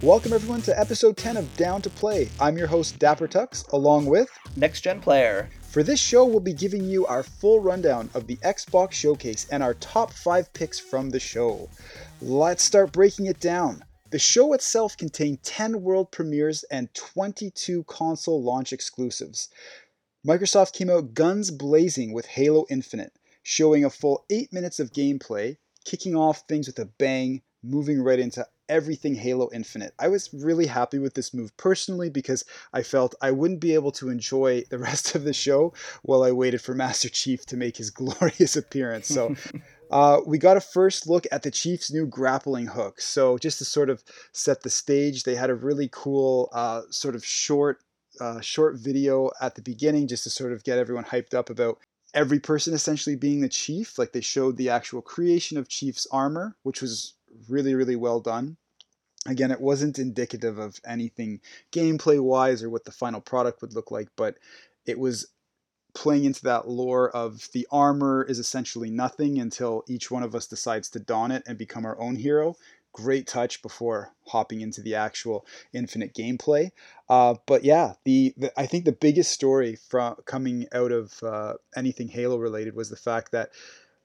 Welcome everyone to episode 10 of Down to Play. I'm your host Dapper Tux, along with Next Gen Player. For this show, we'll be giving you our full rundown of the Xbox Showcase and our top 5 picks from the show. Let's start breaking it down. The show itself contained 10 world premieres and 22 console launch exclusives. Microsoft came out guns blazing with Halo Infinite, showing a full 8 minutes of gameplay, kicking off things with a bang, moving right into everything Halo Infinite. I was really happy with this move personally because I felt I wouldn't be able to enjoy the rest of the show while I waited for Master Chief to make his glorious appearance. So uh, we got a first look at the Chief's new grappling hook. So just to sort of set the stage, they had a really cool uh, sort of short. Uh, short video at the beginning just to sort of get everyone hyped up about every person essentially being the chief. Like they showed the actual creation of Chief's armor, which was really, really well done. Again, it wasn't indicative of anything gameplay wise or what the final product would look like, but it was playing into that lore of the armor is essentially nothing until each one of us decides to don it and become our own hero. Great touch before hopping into the actual infinite gameplay. Uh, but yeah, the, the, I think the biggest story from coming out of uh, anything Halo related was the fact that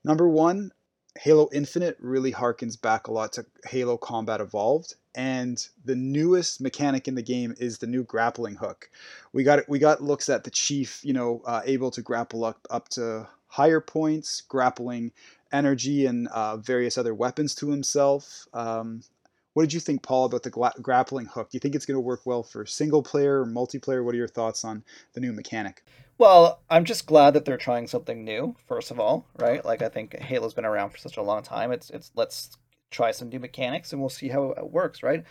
number one, Halo Infinite really harkens back a lot to Halo Combat Evolved, and the newest mechanic in the game is the new grappling hook. We got we got looks at the chief, you know, uh, able to grapple up up to higher points, grappling energy and uh, various other weapons to himself. Um, what did you think, Paul, about the gra- grappling hook? Do you think it's going to work well for single player or multiplayer? What are your thoughts on the new mechanic? Well, I'm just glad that they're trying something new. First of all, right? Like I think Halo's been around for such a long time. It's it's let's try some new mechanics and we'll see how it works, right?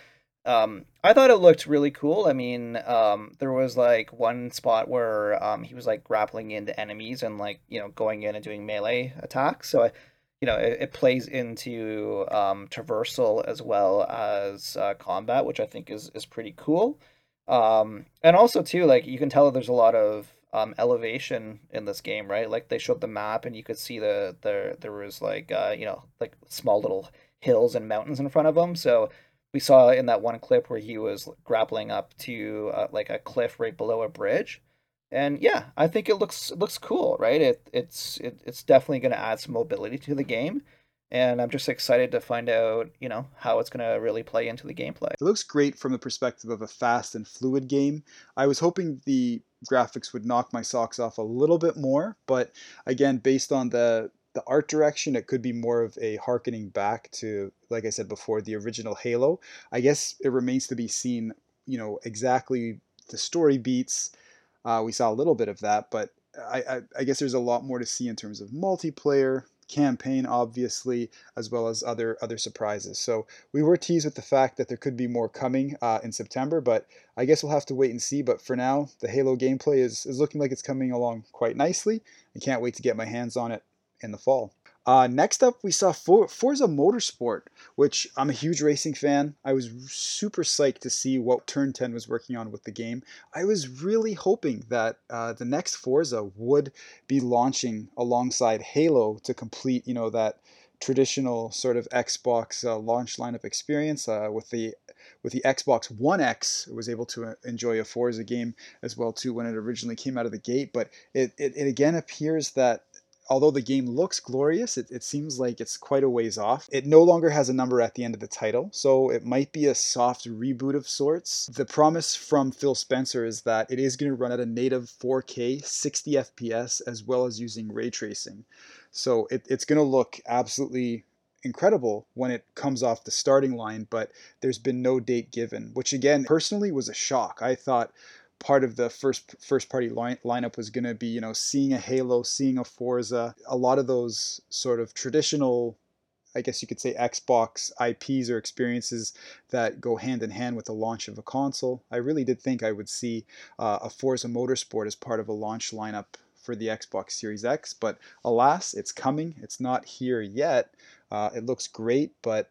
Um, I thought it looked really cool. I mean, um, there was like one spot where um, he was like grappling into enemies and like you know going in and doing melee attacks. So I, you know, it, it plays into um, traversal as well as uh, combat, which I think is is pretty cool. Um, and also too, like you can tell there's a lot of um, elevation in this game, right? Like they showed the map, and you could see the there there was like uh, you know like small little hills and mountains in front of them. So we saw in that one clip where he was grappling up to uh, like a cliff right below a bridge, and yeah, I think it looks it looks cool, right? It it's it, it's definitely going to add some mobility to the game. And I'm just excited to find out, you know, how it's going to really play into the gameplay. It looks great from the perspective of a fast and fluid game. I was hoping the graphics would knock my socks off a little bit more. But again, based on the the art direction, it could be more of a harkening back to, like I said before, the original Halo. I guess it remains to be seen, you know, exactly the story beats. Uh, we saw a little bit of that, but I, I, I guess there's a lot more to see in terms of multiplayer, campaign, obviously, as well as other other surprises. So we were teased with the fact that there could be more coming uh, in September, but I guess we'll have to wait and see. But for now, the Halo gameplay is, is looking like it's coming along quite nicely. I can't wait to get my hands on it in the fall. Uh, next up, we saw For- Forza Motorsport, which I'm a huge racing fan. I was super psyched to see what Turn 10 was working on with the game. I was really hoping that uh, the next Forza would be launching alongside Halo to complete, you know, that traditional sort of Xbox uh, launch lineup experience uh, with the with the Xbox One X, was able to uh, enjoy a Forza game as well too when it originally came out of the gate. But it, it, it again appears that although the game looks glorious, it, it seems like it's quite a ways off. It no longer has a number at the end of the title, so it might be a soft reboot of sorts. The promise from Phil Spencer is that it is going to run at a native 4K 60 FPS as well as using ray tracing. So it, it's going to look absolutely incredible when it comes off the starting line, but there's been no date given, which again, personally was a shock. I thought part of the first first party line, lineup was going to be you know seeing a Halo, seeing a Forza, a lot of those sort of traditional I guess you could say Xbox IPs or experiences that go hand in hand with the launch of a console. I really did think I would see uh, a Forza Motorsport as part of a launch lineup for the Xbox Series X, but alas, it's coming. It's not here yet. Uh, it looks great, but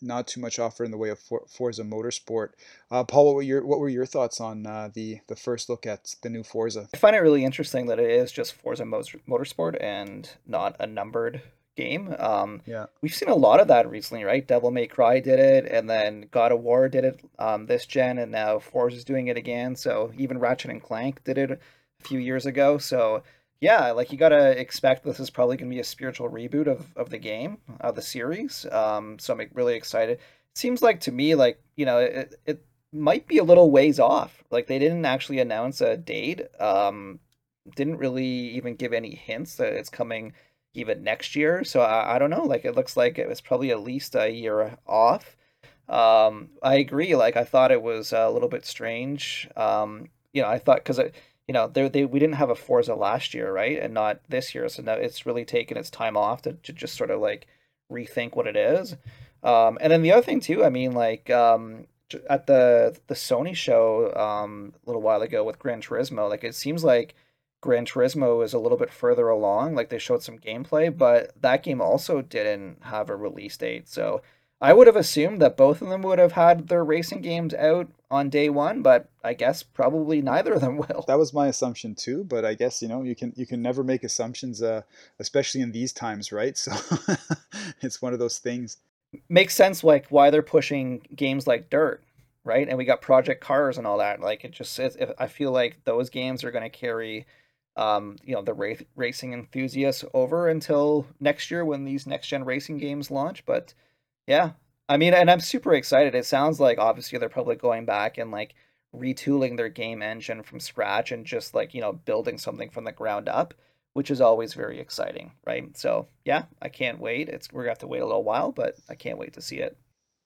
not too much offer in the way of For- Forza Motorsport. Uh, Paul, what were your what were your thoughts on uh, the the first look at the new Forza? I find it really interesting that it is just Forza Motorsport and not a numbered game. Um, Yeah. we've seen a lot of that recently, right? Devil May Cry did it, and then God of War did it um, this gen, and now Forza is doing it again. So even Ratchet and Clank did it a few years ago. So yeah, like you gotta expect this is probably gonna be a spiritual reboot of, of the game, of the series. Um, so I'm really excited. Seems like to me, like you know, it it might be a little ways off. Like they didn't actually announce a date. Um, didn't really even give any hints that it's coming even next year. So I, I don't know. Like it looks like it was probably at least a year off. Um, I agree. Like I thought it was a little bit strange. Um, you know, I thought because you know they they we didn't have a Forza last year, right, and not this year. So now it's really taken its time off to, to just sort of like rethink what it is. Um, and then the other thing too, I mean, like um, at the the Sony show um, a little while ago with Gran Turismo, like it seems like Gran Turismo is a little bit further along. Like they showed some gameplay, but that game also didn't have a release date. So I would have assumed that both of them would have had their racing games out on day one, but I guess probably neither of them will. That was my assumption too, but I guess you know you can you can never make assumptions, uh, especially in these times, right? So it's one of those things. Makes sense, like why they're pushing games like Dirt, right? And we got Project Cars and all that. Like it just, it, I feel like those games are going to carry um, you know, the ra- racing enthusiasts over until next year when these next gen racing games launch. But yeah, I mean, and I'm super excited. It sounds like obviously they're probably going back and like retooling their game engine from scratch and just like, you know, building something from the ground up, which is always very exciting, right? So yeah, I can't wait. It's we're gonna have to wait a little while, but I can't wait to see it.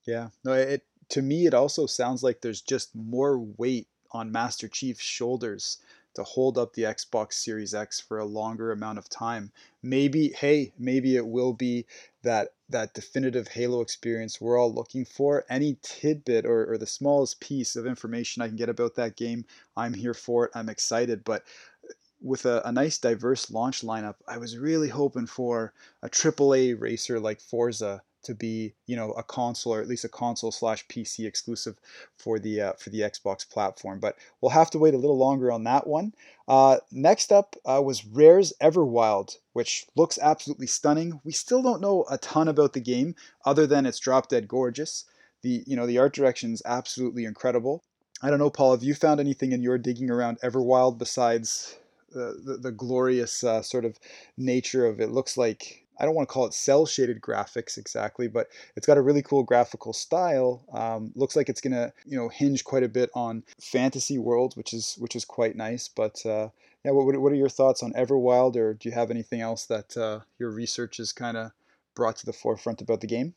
Yeah, no, it to me it also sounds like there's just more weight on Master Chief's shoulders to hold up the Xbox Series X for a longer amount of time. Maybe, hey, maybe it will be that that definitive Halo experience we're all looking for. Any tidbit or, or the smallest piece of information I can get about that game, I'm here for it. I'm excited. But uh, with a, a nice diverse launch lineup, I was really hoping for a AAA racer like Forza to be you know a console or at least a console slash PC exclusive for the uh, for the Xbox platform. But we'll have to wait a little longer on that one. Uh, next up uh, was Rare's Everwild, which looks absolutely stunning. We still don't know a ton about the game other than it's drop dead gorgeous. The you know the art direction is absolutely incredible. I don't know, Paul. Have you found anything in your digging around Everwild besides uh, the, the glorious uh, sort of nature of it? Looks like I don't want to call it cell shaded graphics exactly, but it's got a really cool graphical style. Um, looks like it's gonna you know hinge quite a bit on fantasy worlds, which is which is quite nice. But uh, yeah, what what are your thoughts on Everwild, or do you have anything else that uh, your research has kind of brought to the forefront about the game?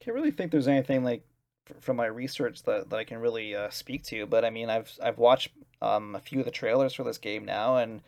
Can't really think there's anything like from my research that, that I can really uh, speak to, but I mean I've I've watched um, a few of the trailers for this game now and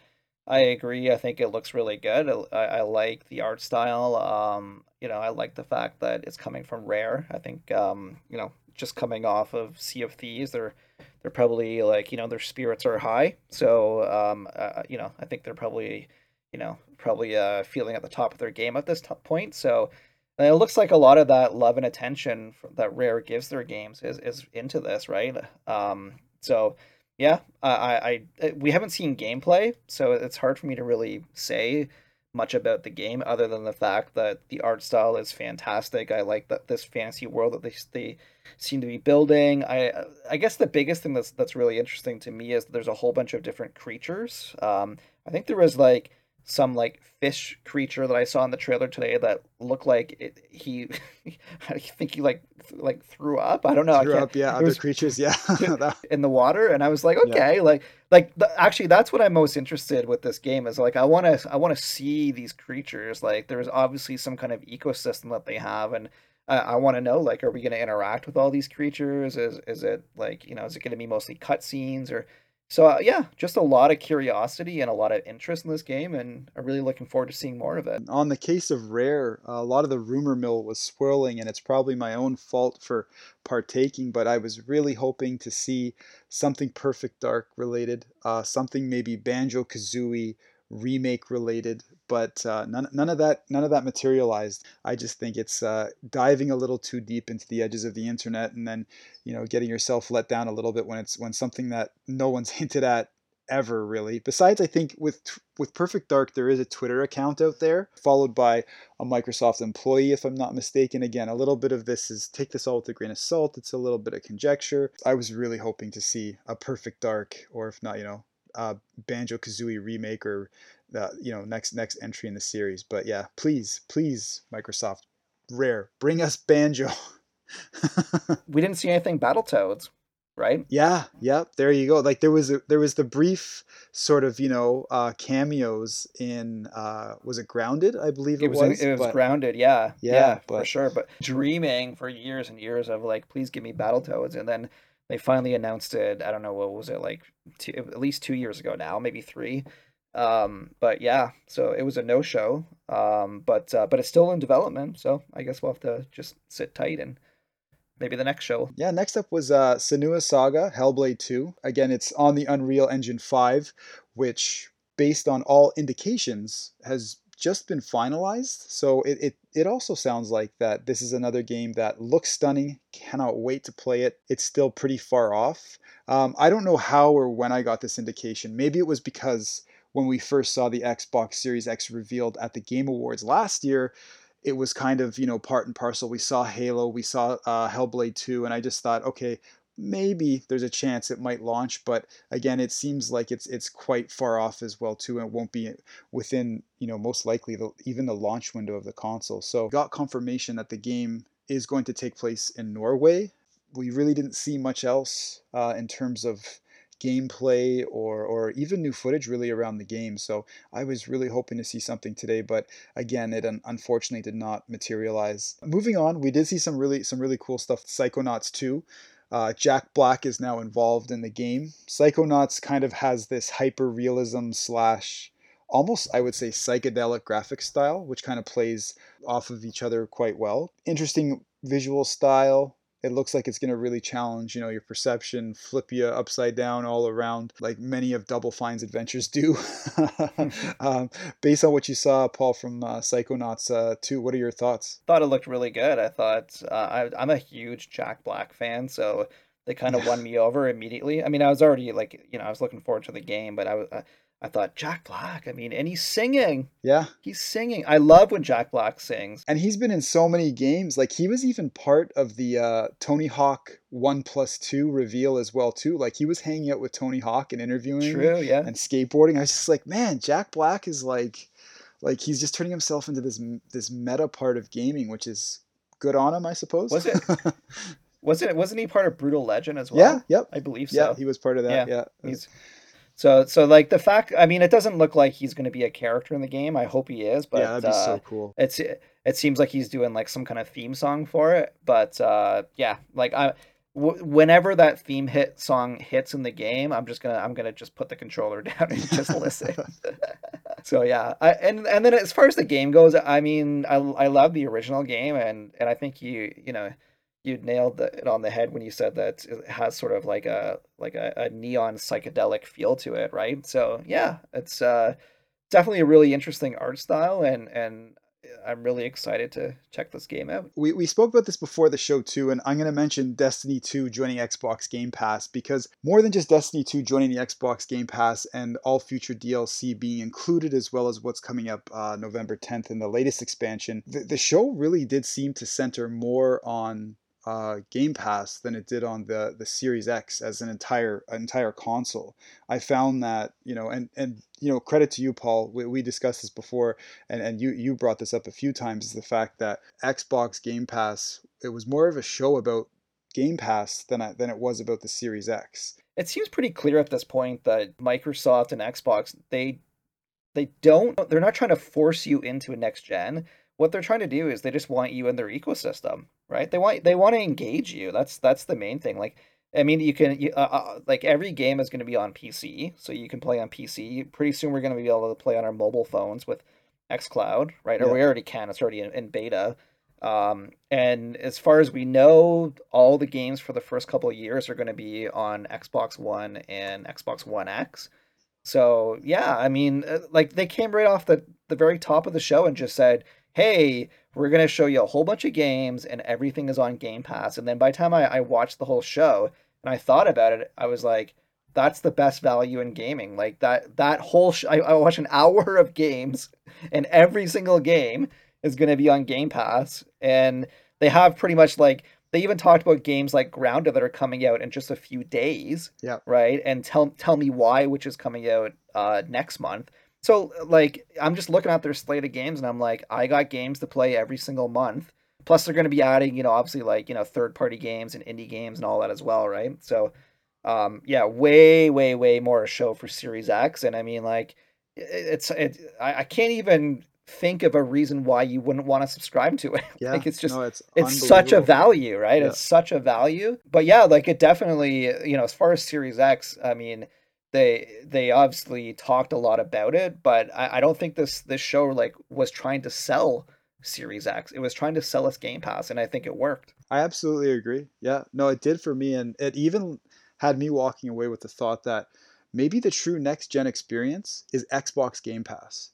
I agree. I think it looks really good. I, I like the art style. Um, you know, I like the fact that it's coming from Rare. I think, um, you know, just coming off of Sea of Thieves, they're they're probably like, you know, their spirits are high. So, um, uh, you know, I think they're probably, you know, probably uh, feeling at the top of their game at this t- point. So, it looks like a lot of that love and attention that Rare gives their games is is into this, right? Um, so yeah, I, I, I we haven't seen gameplay, so it's hard for me to really say much about the game other than the fact that the art style is fantastic. I like that this fantasy world that they they seem to be building. I I guess the biggest thing that's that's really interesting to me is there's a whole bunch of different creatures. Um, I think there was like some like fish creature that I saw in the trailer today that looked like it, he, I think he like like threw up. I don't know. Threw up, yeah. Other was, creatures, yeah, in the water, and I was like, okay, yeah. like like the, actually that's what I'm most interested with this game is like I want to I want to see these creatures. Like there's obviously some kind of ecosystem that they have, and I, I want to know like are we going to interact with all these creatures? Is is it like you know is it going to be mostly cutscenes or so uh, yeah, just a lot of curiosity and a lot of interest in this game, and I'm really looking forward to seeing more of it. On the case of Rare, a lot of the rumor mill was swirling, and it's probably my own fault for partaking, but I was really hoping to see something Perfect Dark related, uh, something maybe Banjo Kazooie remake related, but uh, none, none of that none of that materialized. I just think it's uh, diving a little too deep into the edges of the internet, and then you know getting yourself let down a little bit when it's when something that no one's hinted at ever really. Besides, I think with with Perfect Dark, there is a Twitter account out there, followed by a Microsoft employee, if I'm not mistaken. Again, a little bit of this is take this all with a grain of salt. It's a little bit of conjecture. I was really hoping to see a Perfect Dark, or if not, you know, uh, Banjo Kazooie remake or uh, you know next next entry in the series. But yeah, please, please, Microsoft, Rare, bring us Banjo. we didn't see anything Battletoads right? Yeah, yeah. There you go. Like there was a, there was the brief sort of you know uh, cameos in uh, was it Grounded? I believe it, it was. was it was but, Grounded. Yeah, yeah, yeah but, for sure. But dreaming for years and years of like, please give me Battletoads, and then they finally announced it. I don't know what was it like, two, at least two years ago now, maybe three. Um, but yeah, so it was a no show. Um, but uh, but it's still in development, so I guess we'll have to just sit tight and maybe the next show. Yeah, next up was uh, Saga Hellblade 2. Again, it's on the Unreal Engine 5, which, based on all indications, has just been finalized. So it, it, it also sounds like that this is another game that looks stunning. Cannot wait to play it. It's still pretty far off. Um, I don't know how or when I got this indication. Maybe it was because when we first saw the Xbox Series X revealed at the Game Awards last year, it was kind of you know part and parcel. We saw Halo, we saw uh, Hellblade 2, and I just thought, okay, maybe there's a chance it might launch, but again, it seems like it's it's quite far off as well too, and it won't be within you know most likely the, even the launch window of the console. So got confirmation that the game is going to take place in Norway. We really didn't see much else uh, in terms of gameplay or or even new footage really around the game. So I was really hoping to see something today, but again, it unfortunately did not materialize. Moving on, we did see some really some really cool stuff. Psychonauts 2. Uh, Jack Black is now involved in the game. Psychonauts kind of has this hyper realism slash almost I would say psychedelic graphic style, which kind of plays off of each other quite well. Interesting visual style, it looks like it's going to really challenge you know your perception flip you upside down all around like many of double fine's adventures do. Um, based on what you saw paul from uh, psychonauts uh, 2 what are your thoughts? Thought it looked really good. I thought uh, I, i'm a huge jack black fan so they kind of won me over immediately. I mean i was already like you know i was looking forward to the game but i was uh, I thought Jack Black. I mean, and he's singing. Yeah, he's singing. I love when Jack Black sings. And he's been in so many games. Like he was even part of the uh, Tony Hawk One Plus Two reveal as well too. Like he was hanging out with Tony Hawk and interviewing. True. Yeah. And skateboarding. I was just like, man, Jack Black is like, like he's just turning himself into this this meta part of gaming, which is good on him, I suppose. Was it? was it? Wasn't he part of Brutal Legend as well? Yeah. Yep. I believe so. Yeah, he was part of that. Yeah. yeah. He's so so like the fact I mean it doesn't look like he's going to be a character in the game. I hope he is, but yeah, that'd be uh, so cool. It's it seems like he's doing like some kind of theme song for it, but uh, yeah, like I w- whenever that theme hit song hits in the game, I'm just gonna I'm gonna just put the controller down and just listen. so yeah, I, and and then as far as the game goes, I mean I I love the original game and and I think you you know you nailed it on the head when you said that it has sort of like a like a, a neon psychedelic feel to it, right? So yeah, it's uh, definitely a really interesting art style, and and I'm really excited to check this game out. We, we spoke about this before the show too, and I'm going to mention Destiny 2 joining Xbox Game Pass because more than just Destiny 2 joining the Xbox Game Pass and all future DLC being included, as well as what's coming up uh, November 10th in the latest expansion, the, the show really did seem to center more on uh, Game Pass than it did on the the Series X as an entire an entire console. I found that you know, and and you know, credit to you, Paul. We, we discussed this before, and and you you brought this up a few times. Is the fact that Xbox Game Pass it was more of a show about Game Pass than I, than it was about the Series X. It seems pretty clear at this point that Microsoft and Xbox they they don't they're not trying to force you into a next gen what they're trying to do is they just want you in their ecosystem, right? They want they want to engage you. That's that's the main thing. Like, I mean, you can you, uh, uh, like every game is going to be on PC, so you can play on PC. Pretty soon, we're going to be able to play on our mobile phones with XCloud, right? Yeah. Or we already can. It's already in, in beta. Um, and as far as we know, all the games for the first couple of years are going to be on Xbox One and Xbox One X. So yeah, I mean, uh, like they came right off the the very top of the show and just said, hey, we're going to show you a whole bunch of games and everything is on Game Pass. And then by the time I, I watched the whole show and I thought about it, I was like, that's the best value in gaming. Like that that whole sh- I, I watch an hour of games, and every single game is going to be on Game Pass, and they have pretty much like they even talked about games like Grounded that are coming out in just a few days. Yeah. Right. And tell tell me why, which is coming out uh, next month. So like I'm just looking at their slate of games and I'm like, I got games to play every single month. Plus they're going to be adding, you know, obviously like you know third party games and indie games and all that as well, right? So, um, yeah, way way way more a show for Series X, and I mean like it's it I, I can't even think of a reason why you wouldn't want to subscribe to it. Yeah, like it's just no, it's it's such a value, right? Yeah. It's such a value. But yeah, like it definitely, you know, as far as Series X, I mean, they they obviously talked a lot about it, but I, I don't think this this show like was trying to sell Series X. It was trying to sell us Game Pass, and I think it worked. I absolutely agree. Yeah, no, it did for me, and it even had me walking away with the thought that maybe the true next gen experience is Xbox Game Pass.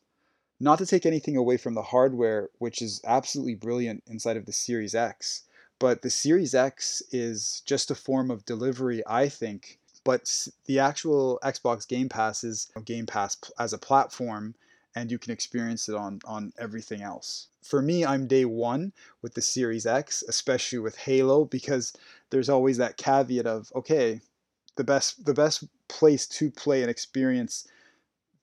Not to take anything away from the hardware, which is absolutely brilliant inside of the Series X, but the Series X is just a form of delivery, I think. But the actual Xbox Game Pass is Game Pass as a platform, and you can experience it on on everything else. For me, I'm day one with the Series X, especially with Halo, because there's always that caveat of okay, the best the best place to play and experience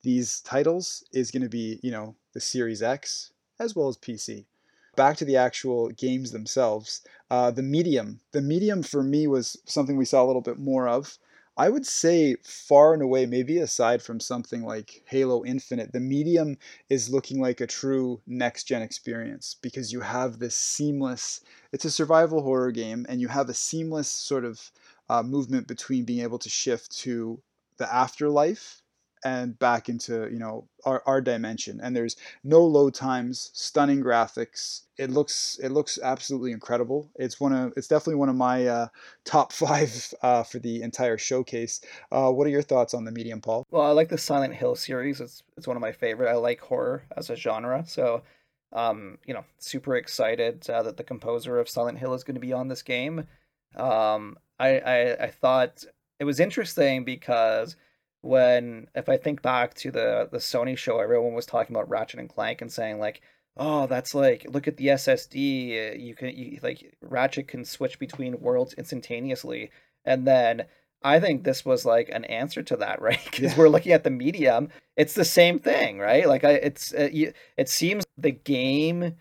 these titles is going to be you know the Series X as well as PC. Back to the actual games themselves, uh, the medium. The medium for me was something we saw a little bit more of. I would say far and away, maybe aside from something like Halo Infinite, the medium is looking like a true next gen experience because you have this seamless, it's a survival horror game, and you have a seamless sort of uh, movement between being able to shift to the afterlife and back into you know our, our dimension and there's no load times stunning graphics it looks it looks absolutely incredible it's one of it's definitely one of my uh, top five uh, for the entire showcase uh, what are your thoughts on the medium paul Well, I like the Silent Hill series. It's it's one of my favorite. I like horror as a genre, so um, you know, super excited uh, that the composer of Silent Hill is going to be on this game. Um, I, I I thought it was interesting because when if I think back to the the Sony show, everyone was talking about Ratchet and Clank and saying like, oh, that's like look at the SSD. uh, You can you, like Ratchet can switch between worlds instantaneously, and then I think this was like an answer to that, right? Because Yeah. we're looking at the medium. It's the same thing, right? Like I, it's uh, you, it seems the game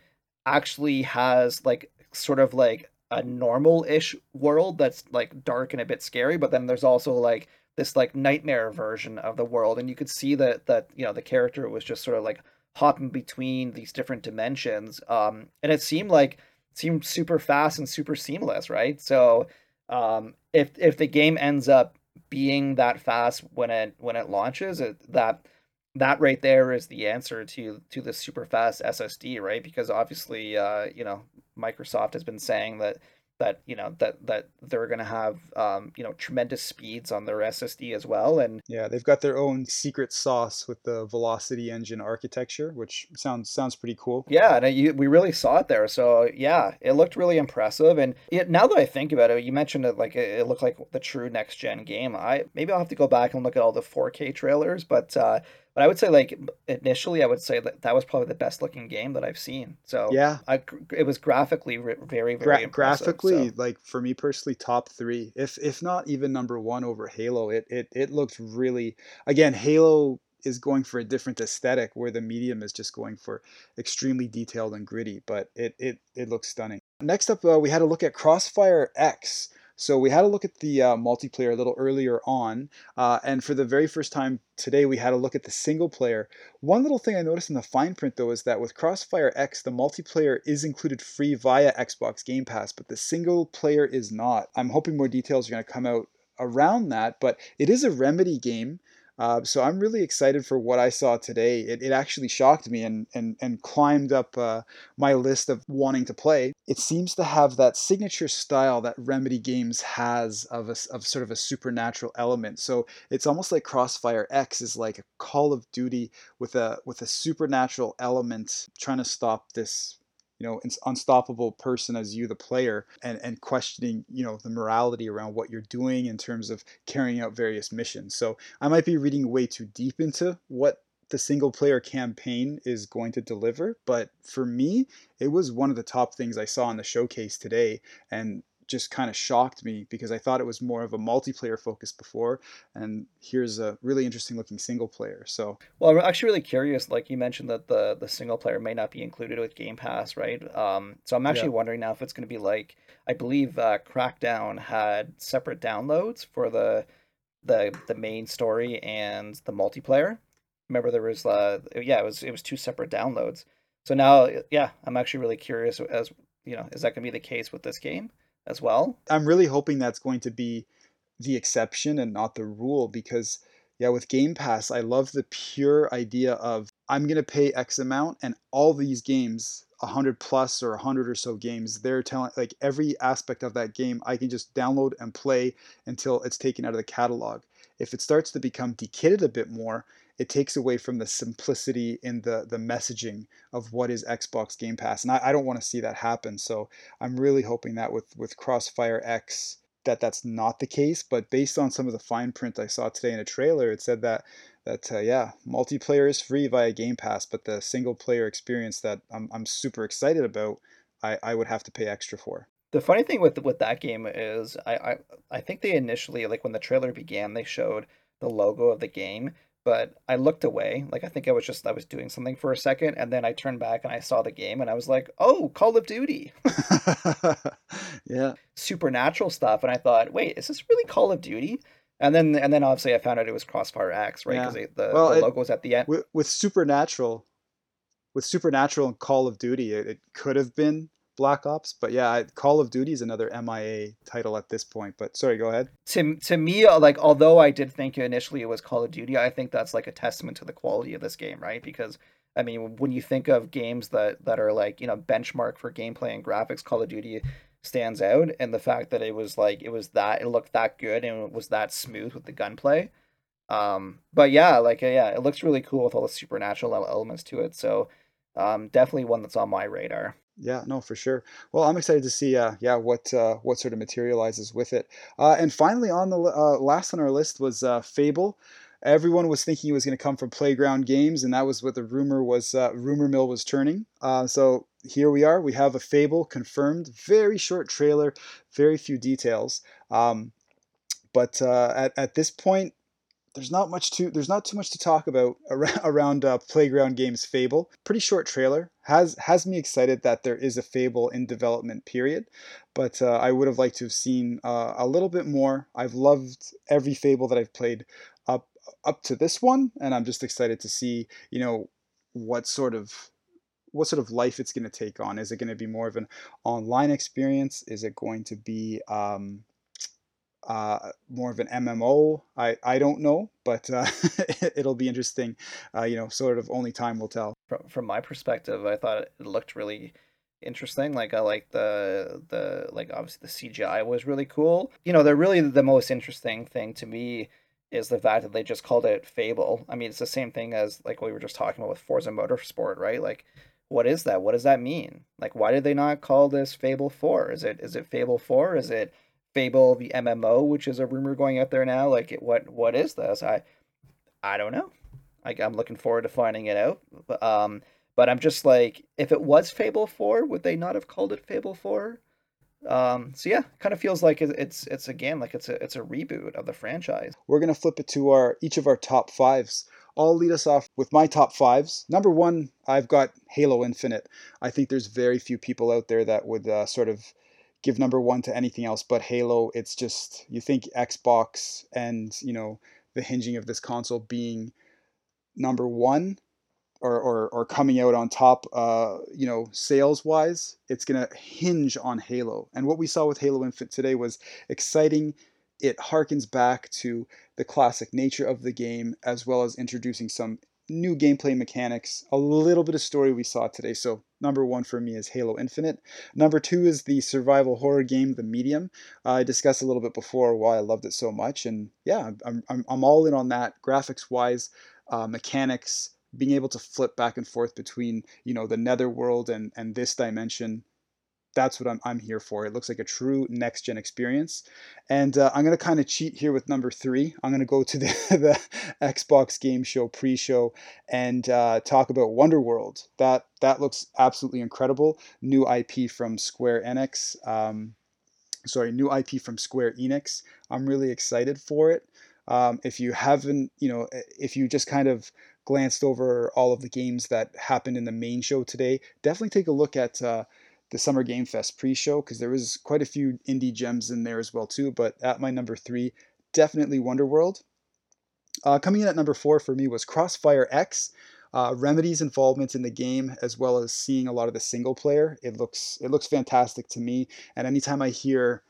actually has like sort of like a normal-ish world that's like dark and a bit scary, but then there's also like this like nightmare version of the world, and you could see that that you know the character was just sort of like hopping between these different dimensions, um, and it seemed like seemed super fast and super seamless, right? So um, if if the game ends up being that fast when it when it launches, it, that that right there is the answer to to the super fast SSD, right? Because obviously, uh, you know, Microsoft has been saying that that you know that that they're going to have um, you know tremendous speeds on their SSD as well, and yeah they've got their own secret sauce with the velocity engine architecture which sounds sounds pretty cool Yeah, and you, we really saw it there. So yeah, it looked really impressive. And it, now that I think about it, you mentioned it like it, it looked like the true next gen game. I maybe I'll have to go back and look at all the 4K trailers, but uh, but I would say like initially, I would say that that was probably the best looking game that I've seen. So yeah I it was graphically very very Gra- impressive. graphically so. like for me personally top three if if not even number one over halo it it, it looked really again halo is going for a different aesthetic where the medium is just going for extremely detailed and gritty but it it, it looks stunning next up uh, we had a look at crossfire x so we had a look at the uh, multiplayer a little earlier on uh, and for the very first time today we had a look at the single player one little thing I noticed in the fine print though is that with Crossfire X, the multiplayer is included free via Xbox Game Pass, but the single player is not. I'm hoping more details are going to come out around that, but it is a Remedy game. Uh, so I'm really excited for what I saw today. It, it actually shocked me and, and, and climbed up uh, my list of wanting to play. It seems to have that signature style that Remedy Games has of, a, of sort of a supernatural element. So it's almost like Crossfire X is like a Call of Duty with a with a supernatural element trying to stop this you know unstoppable person as you the player and and questioning you know the morality around what you're doing in terms of carrying out various missions. So i might be reading way too deep into what the single player campaign is going to deliver but for me it was one of the top things i saw in the showcase today and just kind of shocked me because I thought it was more of a multiplayer focus before, and here's a really interesting looking single player. So, well, I'm actually really curious. Like you mentioned that the the single player may not be included with Game Pass, right? Um, so I'm actually yeah. wondering now if it's going to be like I believe uh, Crackdown had separate downloads for the the the main story and the multiplayer. Remember there was uh yeah it was it was two separate downloads. So now yeah I'm actually really curious as you know is that going to be the case with this game? As well. I'm really hoping that's going to be the exception and not the rule because yeah, with Game Pass, I love the pure idea of I'm going to pay X amount and all these games, 100 plus or 100 or so games, they're telling like every aspect of that game I can just download and play until it's taken out of the catalog. If it starts to become dekitted a bit more, it takes away from the simplicity in the the messaging of what is Xbox Game Pass, and I, I don't want to see that happen. So I'm really hoping that with with Crossfire X that that's not the case. But based on some of the fine print I saw today in a trailer, it said that that uh, yeah, multiplayer is free via Game Pass, but the single player experience that I'm I'm super excited about, I I would have to pay extra for. The funny thing with with that game is I, I I think they initially like when the trailer began they showed the logo of the game but I looked away. Like I think I was just I was doing something for a second, and then I turned back and I saw the game, and I was like, "Oh, Call of Duty!" yeah, supernatural stuff, and I thought, "Wait, is this really Call of Duty?" And then and then obviously I found out it was Crossfire X, right? Because yeah. the, well, the logo was at the end. With, with Supernatural, with Supernatural and Call of Duty, it, it could have been Black Ops. But yeah, Call of Duty is another MIA title at this point. But sorry, go ahead. To to me, like although I did think initially it was Call of Duty, I think that's like a testament to the quality of this game, right? Because I mean, when you think of games that that are like you know benchmark for gameplay and graphics, Call of Duty stands out, and the fact that it was like it was that it looked that good and it was that smooth with the gunplay. Um, but yeah, like yeah, it looks really cool with all the supernatural elements to it. So um, definitely one that's on my radar. Yeah, no, for sure. Well, I'm excited to see, uh, yeah, what uh, what sort of materializes with it. Uh, and finally, on the uh, last on our list was uh, Fable. Everyone was thinking it was going to come from Playground Games, and that was what the rumor was. Uh, rumor mill was turning. so here we are. We have a Fable confirmed. Very short trailer, very few details. Um, but at at this point, there's not much to there's not too much to talk about around, uh, playground games fable. Pretty short trailer. Has has me excited that there is a fable in development period. But uh, i would have liked to have seen uh, a little bit more. I've loved every fable that i've played up up to this one and i'm just excited to see you know what sort of what sort of life it's going to take on. Is it going to be more of an online experience? Is it going to be um, uh, more of an MMO. I, I don't know, but uh, it'll be interesting. Uh, you know, sort of only time will tell. From, from my perspective, I thought it looked really interesting. Like I like the the like obviously the CGI was really cool. You know, they're really the most interesting thing to me is the fact that they just called it Fable. I mean, it's the same thing as like we were just talking about with Forza Motorsport, right? Like what is that? What does that mean? Like why did they not call this Fable 4? Is it is it Fable 4? Is it Fable the MMO, which is a rumor going out there now. Like, what what is this? I I don't know. Like, I'm looking forward to finding it out. Um, but I'm just like, if it was Fable Four, would they not have called it Fable Four? Um, so yeah, kind of feels like it's it's again like it's a it's a reboot of the franchise. We're gonna flip it to our each of our top fives. I'll lead us off with my top fives. Number one, I've got Halo Infinite. I think there's very few people out there that would uh, sort of give number one to anything else but Halo. It's just you think Xbox and you know the hinging of this console being number one or, or, or coming out on top, uh, you know, sales wise, it's to hinge on Halo. And what we saw with Halo Infinite today was exciting. It harkens back to the classic nature of the game, as well as introducing some new gameplay mechanics, a little bit of story we saw today. So number one for me is Halo Infinite. Number two is the survival horror game, The Medium. Uh, I discussed a little bit before why I loved it so much, and yeah, I'm, I'm, I'm all in on that. Graphics wise, uh, mechanics, being able to flip back and forth between you know the netherworld and and this dimension that's what I'm, I'm here for. It looks like a true next gen experience. And uh, I'm going to kind of cheat here with number three. I'm going to go to the, the Xbox Game Show pre show and uh, talk about Wonderworld. That, that looks absolutely incredible. New IP from Square Enix. Um, sorry, new IP from Square Enix. I'm really excited for it. Um, if you haven't, you know, if you just kind of glanced over all of the games that happened in the main show today, definitely take a look at uh, the Summer Game Fest pre-show because there was quite a few indie gems in there as well too. But at my number three, definitely Wonderworld. Uh, coming in at number four for me was Crossfire X. Uh, Remedy's involvement in the game, as well as seeing a lot of the single player, it looks it looks fantastic to me. And anytime I hear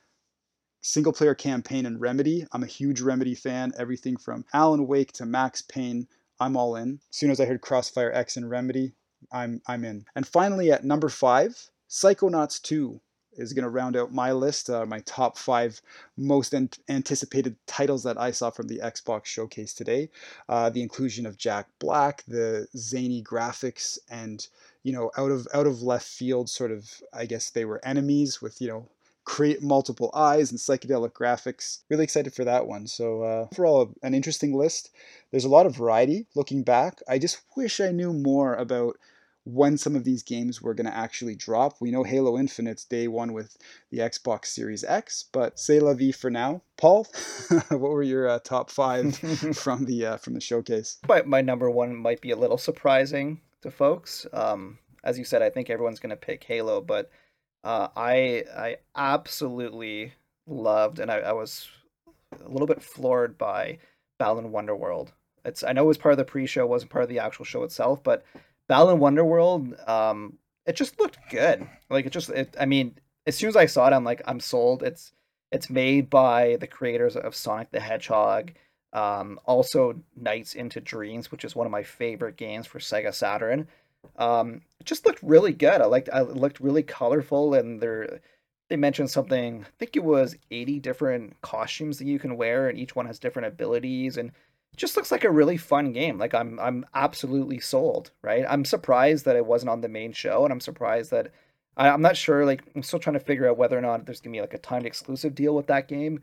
single player campaign and Remedy, I'm a huge Remedy fan. Everything from Alan Wake to Max Payne, I'm all in. As soon as I heard Crossfire X and Remedy, I'm I'm in. And finally, at number five, Psychonauts 2 is going to round out my list, uh, my top five most an- anticipated titles that I saw from the Xbox showcase today. Uh, the inclusion of Jack Black, the zany graphics, and you know, out of out of left field, sort of, I guess they were enemies with you know create multiple eyes and psychedelic graphics. Really excited for that one. So uh, overall, an interesting list. There's a lot of variety. Looking back, I just wish I knew more about when some of these games were going to actually drop. We know Halo Infinite's day one with the Xbox Series X, but say la vie for now. Paul, what were your uh, top five from the uh, from the showcase? My, my number one might be a little surprising to folks. Um, as you said, I think everyone's going to pick Halo, but uh, I I absolutely loved, and I, I was a little bit floored by Balan Wonderworld. It's I know it was part of the pre-show, wasn't part of the actual show itself, but Balan Wonderworld, um, it just looked good. Like it just, it, I mean, as soon as I saw it, I'm like, I'm sold. It's it's made by the creators of Sonic the Hedgehog. Um, also, Nights into Dreams, which is one of my favorite games for Sega Saturn. Um, it just looked really good. I liked, I looked really colorful, and there, they mentioned something. I think it was 80 different costumes that you can wear, and each one has different abilities. And just looks like a really fun game. Like I'm I'm absolutely sold, right? I'm surprised that it wasn't on the main show, and I'm surprised that I, am not sure. Like I'm still trying to figure out whether or not there's gonna be like a timed exclusive deal with that game.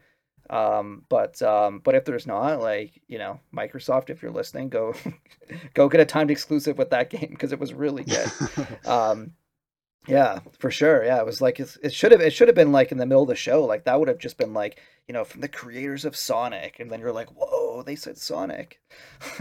Um, but um, but if there's not, like you know, Microsoft, if you're listening, go go get a timed exclusive with that game because it was really good. um, yeah, for sure. Yeah, it was like it should have it should have been like in the middle of the show. Like that would have just been like you know from the creators of Sonic, and then you're like, whoa, they said Sonic.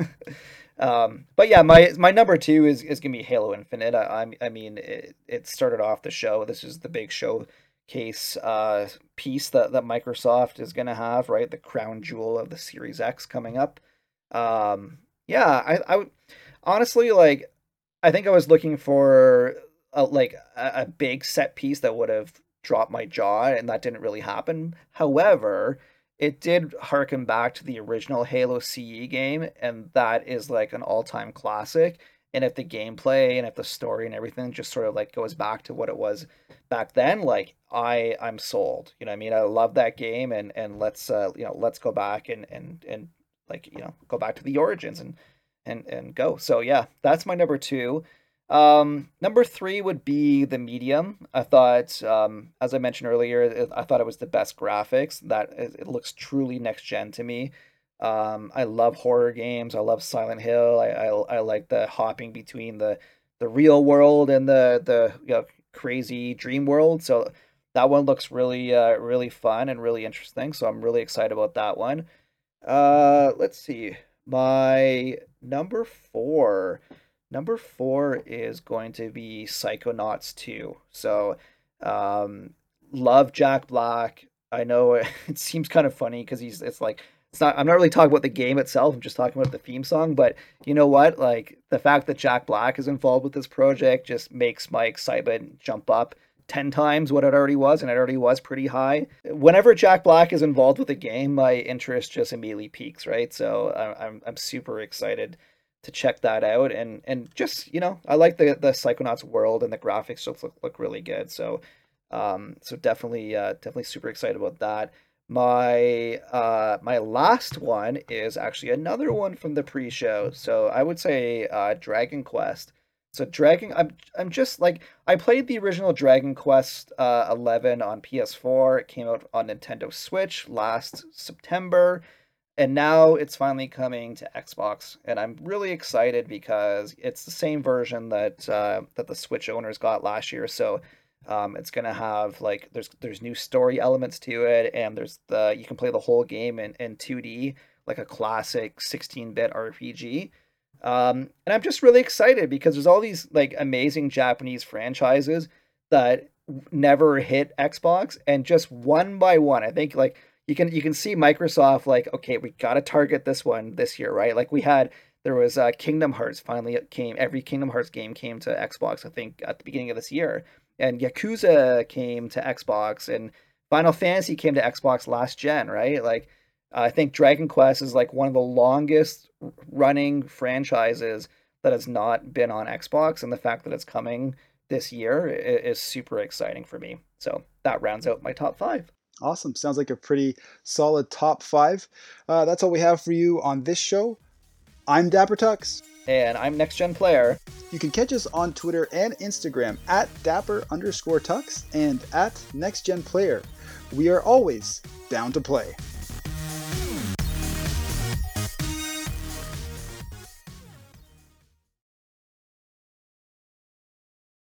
um, but yeah, my my number two is is gonna be Halo Infinite. I I mean it, it started off the show. This is the big showcase uh, piece that that Microsoft is gonna have, right? The crown jewel of the Series X coming up. Um, yeah, I I would honestly like. I think I was looking for a, like a, a big set piece that would have dropped my jaw, and that didn't really happen. However, it did harken back to the original Halo CE game, and that is like an all time classic. And if the gameplay and if the story and everything just sort of like goes back to what it was back then, like I I'm sold. You know I mean? I love that game and and let's uh you know let's go back and and and like you know go back to the origins and and and go. So yeah, that's my number two. Um, number three would be the medium. I thought, um, as I mentioned earlier, I thought it was the best graphics. That it looks truly next gen to me. Um, I love horror games. I love Silent Hill. I, I, I like the hopping between the the real world and the the you know, crazy dream world. So that one looks really uh, really fun and really interesting. So I'm really excited about that one. Uh, let's see. My number four. Number four is going to be Psychonauts 2. So, um, love Jack Black. I know it seems kind of funny because he's, it's like, it's not, I'm not really talking about the game itself. I'm just talking about the theme song. But you know what? Like, the fact that Jack Black is involved with this project just makes my excitement jump up 10 times what it already was, and it already was pretty high. Whenever Jack Black is involved with a game, my interest just immediately peaks, right? So I'm, I'm super excited to check that out and and just you know I like the the Psychonauts world and the graphics just look, look really good so um so definitely uh definitely super excited about that My uh, my last one is actually another one from the pre-show. So I would say uh, Dragon Quest. So Dragon, I'm I'm just like I played the original Dragon Quest uh, 11 on PS4. It came out on Nintendo Switch last September, and now it's finally coming to Xbox. And I'm really excited because it's the same version that uh, that the Switch owners got last year. So um, it's gonna have like there's there's new story elements to it, and there's the you can play the whole game in in 2D like a classic 16-bit RPG. Um, and I'm just really excited because there's all these like amazing Japanese franchises that never hit Xbox, and just one by one, I think like you can you can see Microsoft like okay, we got to target this one this year, right? Like we had there was uh, Kingdom Hearts finally came. Every Kingdom Hearts game came to Xbox, I think, at the beginning of this year, and Yakuza came to Xbox, and Final Fantasy came to Xbox last gen, right? Like I think Dragon Quest is like one of the longest running franchises that has not been on Xbox, and the fact that it's coming this year is super exciting for me. So that rounds out my top five. Awesome. Sounds like a pretty solid top five. Uh, that's all we have for you on this show. I'm Dapper Tux. And I'm Next Gen Player. You can catch us on Twitter and Instagram at Dapper underscore Tux and at Next Gen Player. We are always down to play.